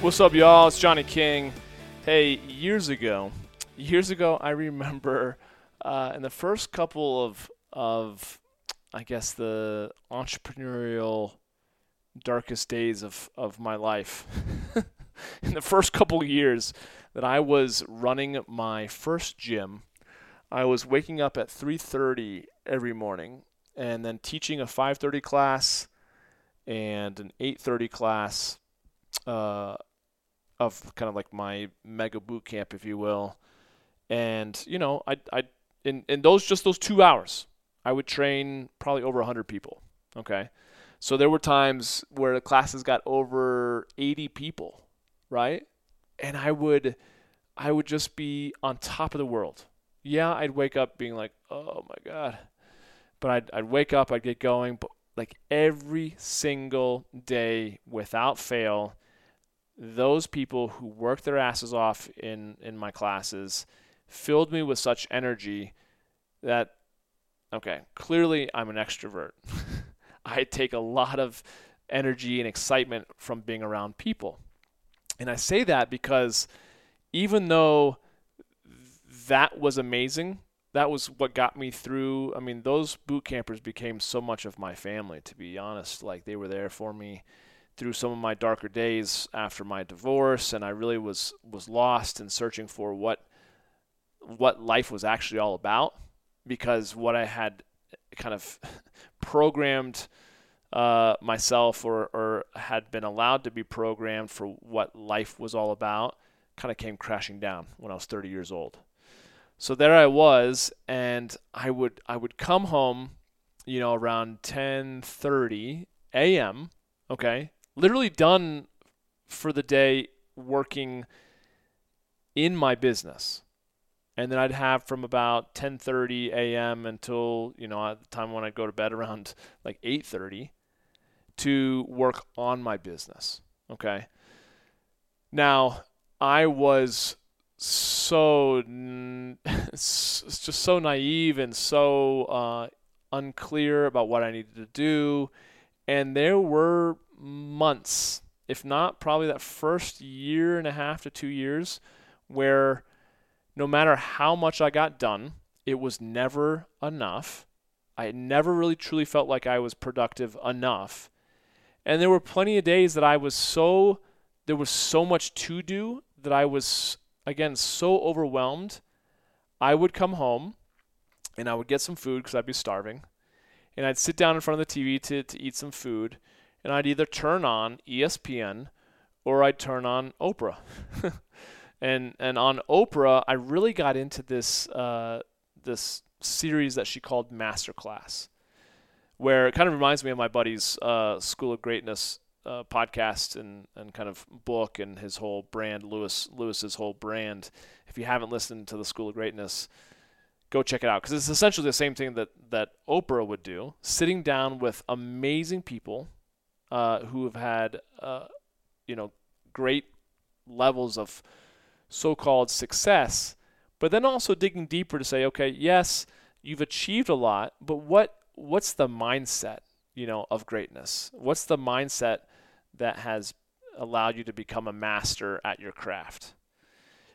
What's up, y'all? It's Johnny King. Hey, years ago, years ago, I remember uh, in the first couple of of I guess the entrepreneurial darkest days of of my life. in the first couple of years that I was running my first gym, I was waking up at 3:30 every morning and then teaching a 5:30 class and an 8:30 class. Uh, of kind of like my mega boot camp, if you will. And you know, I I in in those just those two hours, I would train probably over hundred people. Okay, so there were times where the classes got over eighty people, right? And I would I would just be on top of the world. Yeah, I'd wake up being like, oh my god, but I'd I'd wake up, I'd get going, but like every single day without fail those people who worked their asses off in in my classes filled me with such energy that okay, clearly I'm an extrovert. I take a lot of energy and excitement from being around people. And I say that because even though that was amazing, that was what got me through. I mean, those boot campers became so much of my family, to be honest. Like, they were there for me through some of my darker days after my divorce, and I really was was lost and searching for what what life was actually all about, because what I had kind of programmed uh, myself or, or had been allowed to be programmed for what life was all about kind of came crashing down when I was 30 years old. So there I was, and I would I would come home, you know, around 10:30 a.m. Okay, literally done for the day working in my business. And then I'd have from about 10:30 a.m. until, you know, at the time when I'd go to bed around like 8:30 to work on my business. Okay? Now, I was so just so naive and so uh, unclear about what I needed to do, and there were months, if not probably that first year and a half to two years, where no matter how much I got done, it was never enough. I never really truly felt like I was productive enough. And there were plenty of days that I was so, there was so much to do that I was, again, so overwhelmed. I would come home and I would get some food because I'd be starving. And I'd sit down in front of the TV to, to eat some food and I'd either turn on ESPN or I'd turn on Oprah. and and on Oprah, I really got into this uh, this series that she called Masterclass, where it kind of reminds me of my buddy's uh, School of Greatness uh, podcast and, and kind of book and his whole brand, Lewis Lewis's whole brand. If you haven't listened to the School of Greatness, go check it out because it's essentially the same thing that that Oprah would do, sitting down with amazing people uh, who have had uh, you know great levels of so-called success, but then also digging deeper to say, okay, yes, you've achieved a lot, but what what's the mindset you know of greatness? What's the mindset that has allowed you to become a master at your craft?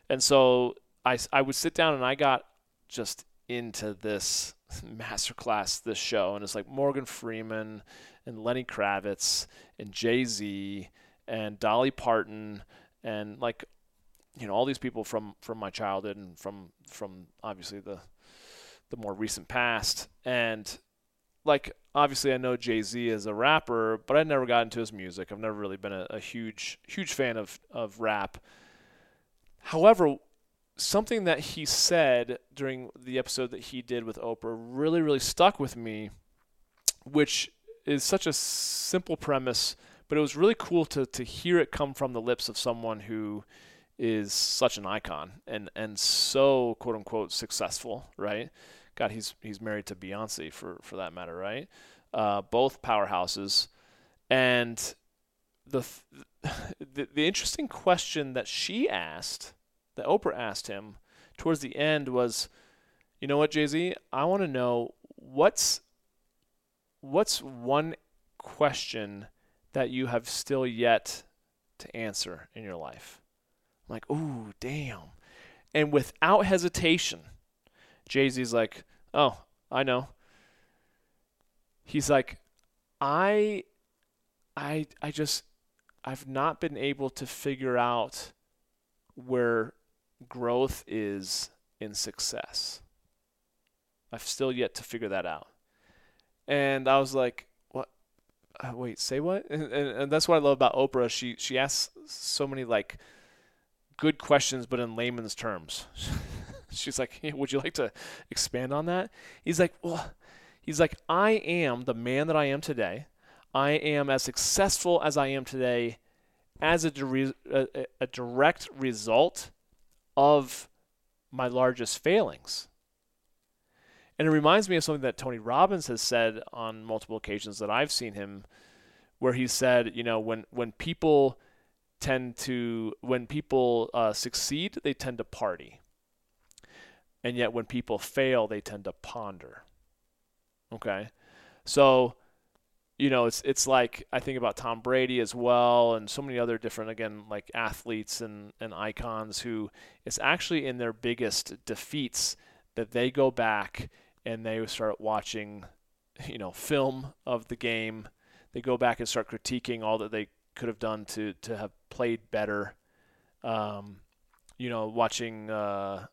And so I, I would sit down and I got just into this masterclass, this show, and it's like Morgan Freeman and Lenny Kravitz and Jay Z and Dolly Parton and like you know all these people from from my childhood and from from obviously the the more recent past and like obviously I know Jay Z as a rapper, but I never got into his music. I've never really been a, a huge huge fan of of rap. However, something that he said during the episode that he did with Oprah really really stuck with me, which is such a simple premise, but it was really cool to to hear it come from the lips of someone who is such an icon and and so quote unquote successful, right? God, he's he's married to Beyonce for for that matter, right? Uh, both powerhouses, and the, the the interesting question that she asked, that Oprah asked him towards the end was, you know what, Jay Z, I want to know what's what's one question that you have still yet to answer in your life. I'm like, ooh, damn. And without hesitation, Jay Z's like, oh, I know. He's like, I, I, I just, I've not been able to figure out where growth is in success. I've still yet to figure that out. And I was like, what? Uh, wait, say what? And, and, and that's what I love about Oprah. She she asks so many like good questions, but in layman's terms. She's like, hey, would you like to expand on that? He's like, well, he's like, I am the man that I am today. I am as successful as I am today as a, a, a direct result of my largest failings. And it reminds me of something that Tony Robbins has said on multiple occasions that I've seen him, where he said, you know, when when people tend to when people uh, succeed, they tend to party, and yet when people fail, they tend to ponder. Okay, so you know it's it's like I think about Tom Brady as well, and so many other different again like athletes and and icons who it's actually in their biggest defeats that they go back and they start watching you know film of the game they go back and start critiquing all that they could have done to to have played better. Um, you know, watching uh,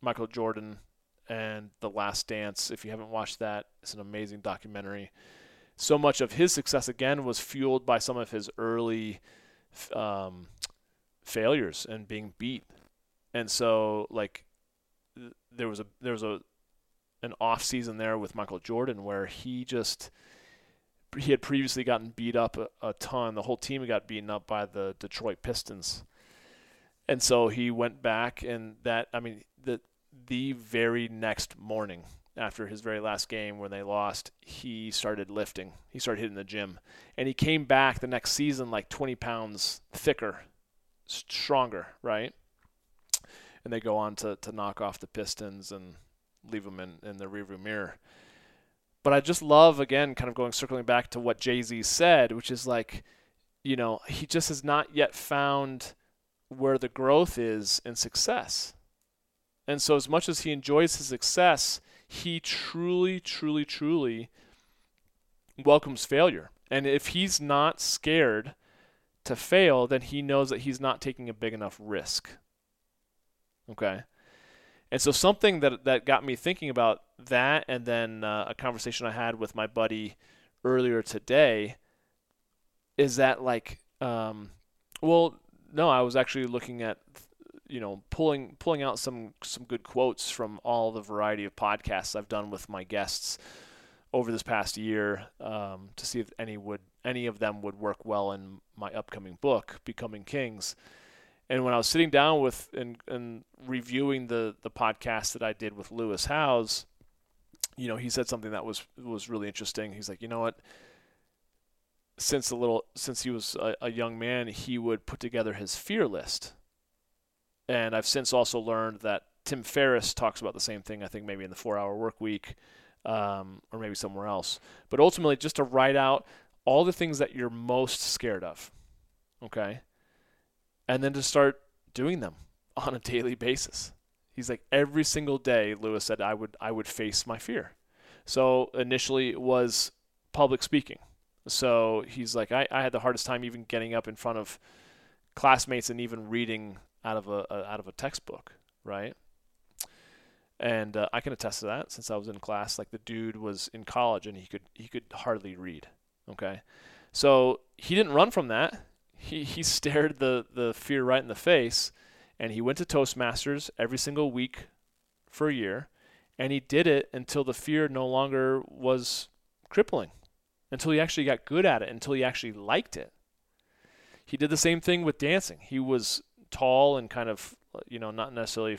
Michael Jordan and The Last Dance. If you haven't watched that, it's an amazing documentary. So much of his success again was fueled by some of his early um, failures and being beat. And so, like, there was a there was a an off season there with Michael Jordan where he just he had previously gotten beat up a, a ton. The whole team got beaten up by the Detroit Pistons, and so he went back and that I mean the the very next morning after his very last game when they lost, he started lifting. He started hitting the gym, and he came back the next season like 20 pounds thicker, stronger, right? And they go on to, to knock off the Pistons and leave them in, in the rearview mirror. But I just love again, kind of going circling back to what Jay Z said, which is like, you know, he just has not yet found where the growth is in success. And so, as much as he enjoys his success, he truly, truly, truly welcomes failure. And if he's not scared to fail, then he knows that he's not taking a big enough risk. Okay? And so something that that got me thinking about that, and then uh, a conversation I had with my buddy earlier today, is that like, um, well, no, I was actually looking at, you know, pulling pulling out some some good quotes from all the variety of podcasts I've done with my guests over this past year um, to see if any would any of them would work well in my upcoming book, Becoming Kings. And when I was sitting down with and, and reviewing the the podcast that I did with Lewis Howes, you know, he said something that was was really interesting. He's like, you know what? Since a little since he was a, a young man, he would put together his fear list. And I've since also learned that Tim Ferriss talks about the same thing. I think maybe in the Four Hour Work Week, um, or maybe somewhere else. But ultimately, just to write out all the things that you're most scared of. Okay and then to start doing them on a daily basis. He's like every single day, Lewis said I would I would face my fear. So initially it was public speaking. So he's like I, I had the hardest time even getting up in front of classmates and even reading out of a, a out of a textbook, right? And uh, I can attest to that since I was in class. Like the dude was in college and he could he could hardly read. Okay, so he didn't run from that he, he stared the, the fear right in the face and he went to Toastmasters every single week for a year and he did it until the fear no longer was crippling until he actually got good at it, until he actually liked it. He did the same thing with dancing. He was tall and kind of, you know, not necessarily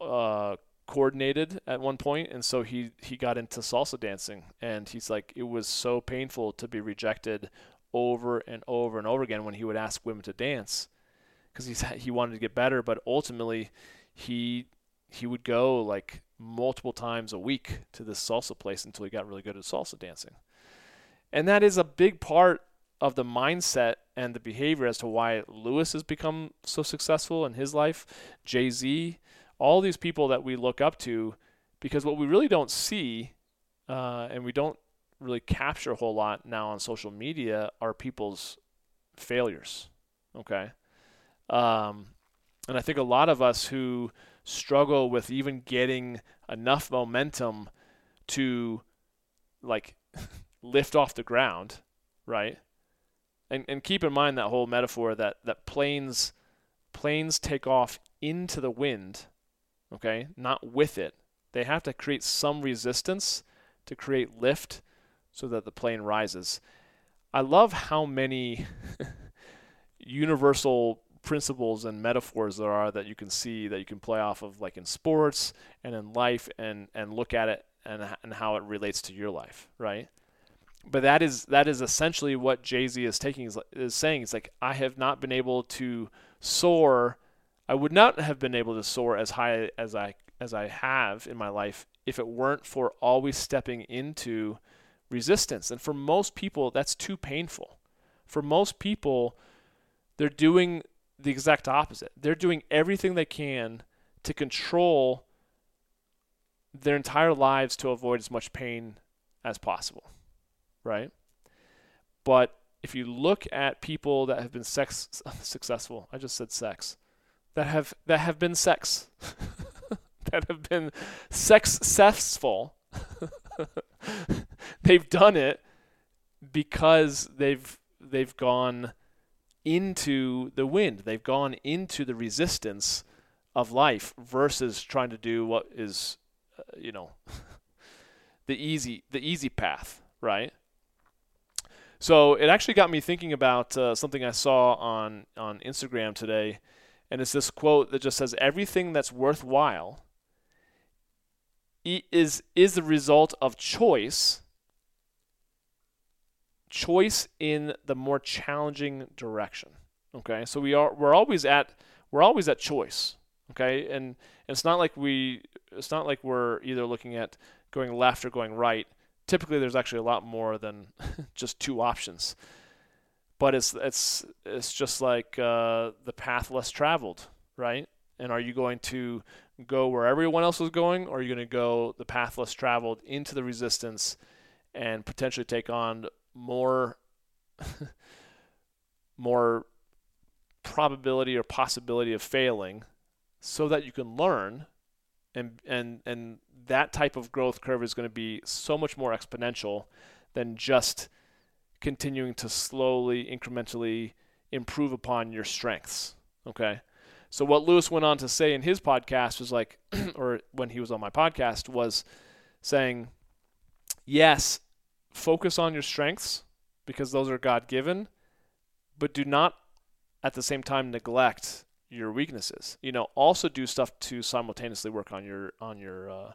uh, coordinated at one point, and so he he got into salsa dancing, and he's like, it was so painful to be rejected over and over and over again when he would ask women to dance, because he's he wanted to get better, but ultimately he he would go like multiple times a week to this salsa place until he got really good at salsa dancing. And that is a big part of the mindset and the behavior as to why Lewis has become so successful in his life, Jay Z, all these people that we look up to, because what we really don't see uh, and we don't really capture a whole lot now on social media are people's failures. Okay. Um, and I think a lot of us who struggle with even getting enough momentum to like lift off the ground, right? And and keep in mind that whole metaphor that that planes planes take off into the wind, okay? Not with it. They have to create some resistance to create lift so that the plane rises. I love how many universal principles and metaphors there are that you can see that you can play off of like in sports and in life and and look at it and and how it relates to your life right but that is that is essentially what Jay-Z is taking is, is saying. It's like I have not been able to soar. I would not have been able to soar as high as I as I have in my life if it weren't for always stepping into resistance. And for most people that's too painful. For most people they're doing the exact opposite. They're doing everything they can to control their entire lives to avoid as much pain as possible, right? But if you look at people that have been sex successful, I just said sex, that have that have been sex, that have been sex successful, they've done it because they've they've gone into the wind. They've gone into the resistance of life versus trying to do what is, uh, you know, the easy the easy path, right? So it actually got me thinking about uh, something I saw on on Instagram today, and it's this quote that just says, "Everything that's worthwhile is is the result of choice." choice in the more challenging direction. Okay, so we are we're always at we're always at choice. Okay, and it's not like we it's not like we're either looking at going left or going right. Typically, there's actually a lot more than just two options. But it's it's it's just like uh, the path less traveled, right? And are you going to go where everyone else is going, or are you going to go the path less traveled into the resistance and potentially take on more more probability or possibility of failing so that you can learn and and and that type of growth curve is going to be so much more exponential than just continuing to slowly incrementally improve upon your strengths okay? So what lewis went on to say in his podcast was like or when he was on my podcast was saying yes focus on your strengths because those are God given, but do not at the same time neglect your weaknesses. You know, also do stuff to simultaneously work on your on your uh,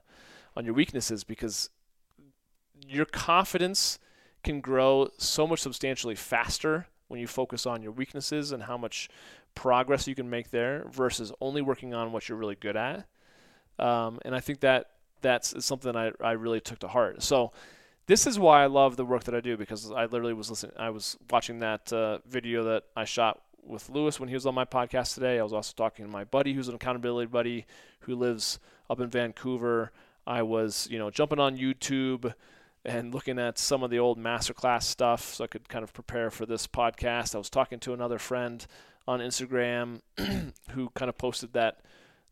on your weaknesses because your confidence can grow so much substantially faster when you focus on your weaknesses and how much progress you can make there versus only working on what you're really good at. Um, and I think that that's something I, I really took to heart. So this is why I love the work that I do because I literally was listening. I was watching that uh, video that I shot with Lewis when he was on my podcast today. I was also talking to my buddy, who's an accountability buddy, who lives up in Vancouver. I was, you know, jumping on YouTube and looking at some of the old masterclass stuff so I could kind of prepare for this podcast. I was talking to another friend on Instagram who kind of posted that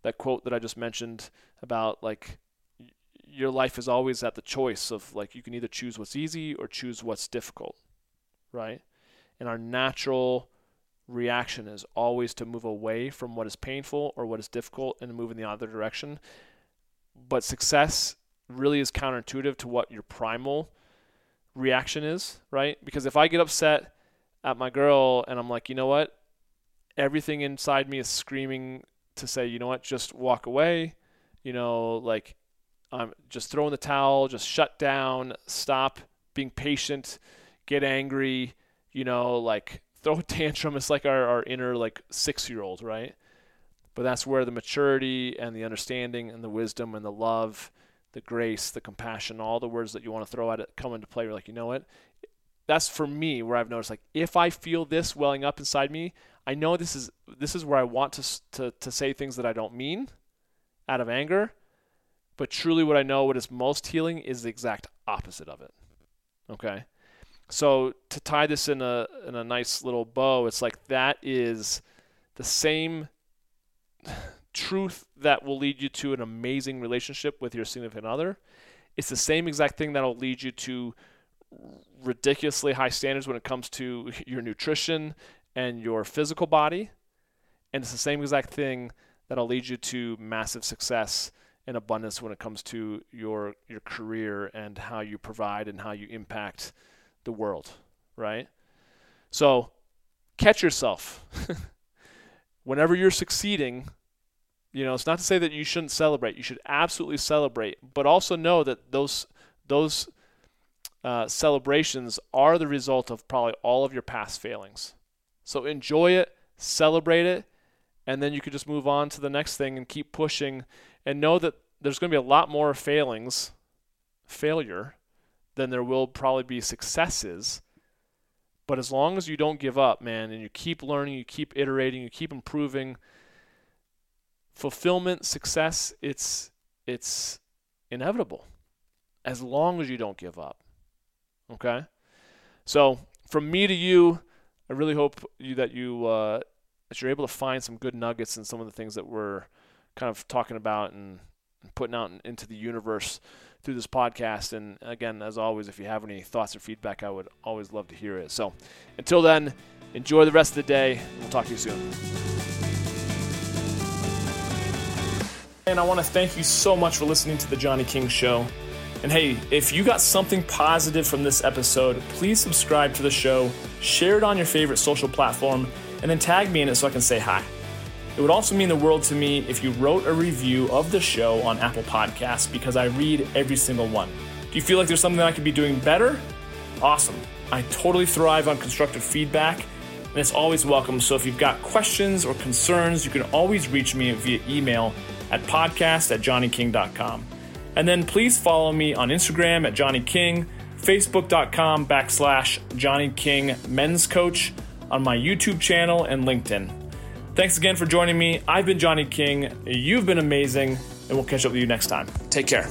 that quote that I just mentioned about like your life is always at the choice of like you can either choose what's easy or choose what's difficult, right? And our natural reaction is always to move away from what is painful or what is difficult and move in the other direction. But success really is counterintuitive to what your primal reaction is, right? Because if I get upset at my girl and I'm like, you know what? Everything inside me is screaming to say, you know what, just walk away. You know, like I'm just throwing the towel, just shut down, stop being patient, get angry, you know, like throw a tantrum. It's like our, our inner like six year old, right? But that's where the maturity and the understanding and the wisdom and the love, the grace, the compassion, all the words that you want to throw at it come into play. You're like, you know what? That's for me where I've noticed like if I feel this welling up inside me, I know this is this is where I want to to to say things that I don't mean out of anger. But truly what I know what is most healing is the exact opposite of it. Okay? So to tie this in a in a nice little bow, it's like that is the same truth that will lead you to an amazing relationship with your significant other. It's the same exact thing that'll lead you to ridiculously high standards when it comes to your nutrition and your physical body. And it's the same exact thing that'll lead you to massive success and abundance when it comes to your your career and how you provide and how you impact the world, right? So catch yourself. Whenever you're succeeding, you know, it's not to say that you shouldn't celebrate. You should absolutely celebrate, but also know that those those uh, celebrations are the result of probably all of your past failings. So enjoy it, celebrate it, and then you could just move on to the next thing and keep pushing and know that there's going to be a lot more failings, failure, than there will probably be successes. But as long as you don't give up, man, and you keep learning, you keep iterating, you keep improving, fulfillment, success, it's it's inevitable. As long as you don't give up. Okay? So, from me to you, I really hope you that you uh, that you're able to find some good nuggets in some of the things that we're kind of talking about and, and putting out in, into the universe through this podcast. And again, as always, if you have any thoughts or feedback, I would always love to hear it. So until then, enjoy the rest of the day. We'll talk to you soon. And I want to thank you so much for listening to The Johnny King Show. And hey, if you got something positive from this episode, please subscribe to the show, share it on your favorite social platform, and then tag me in it so I can say hi. It would also mean the world to me if you wrote a review of the show on Apple Podcasts because I read every single one. Do you feel like there's something I could be doing better? Awesome. I totally thrive on constructive feedback and it's always welcome. So if you've got questions or concerns, you can always reach me via email at podcast at johnnyking.com. And then please follow me on Instagram at Johnny King, Facebook.com backslash Johnny King Men's Coach, on my YouTube channel and LinkedIn. Thanks again for joining me. I've been Johnny King. You've been amazing, and we'll catch up with you next time. Take care.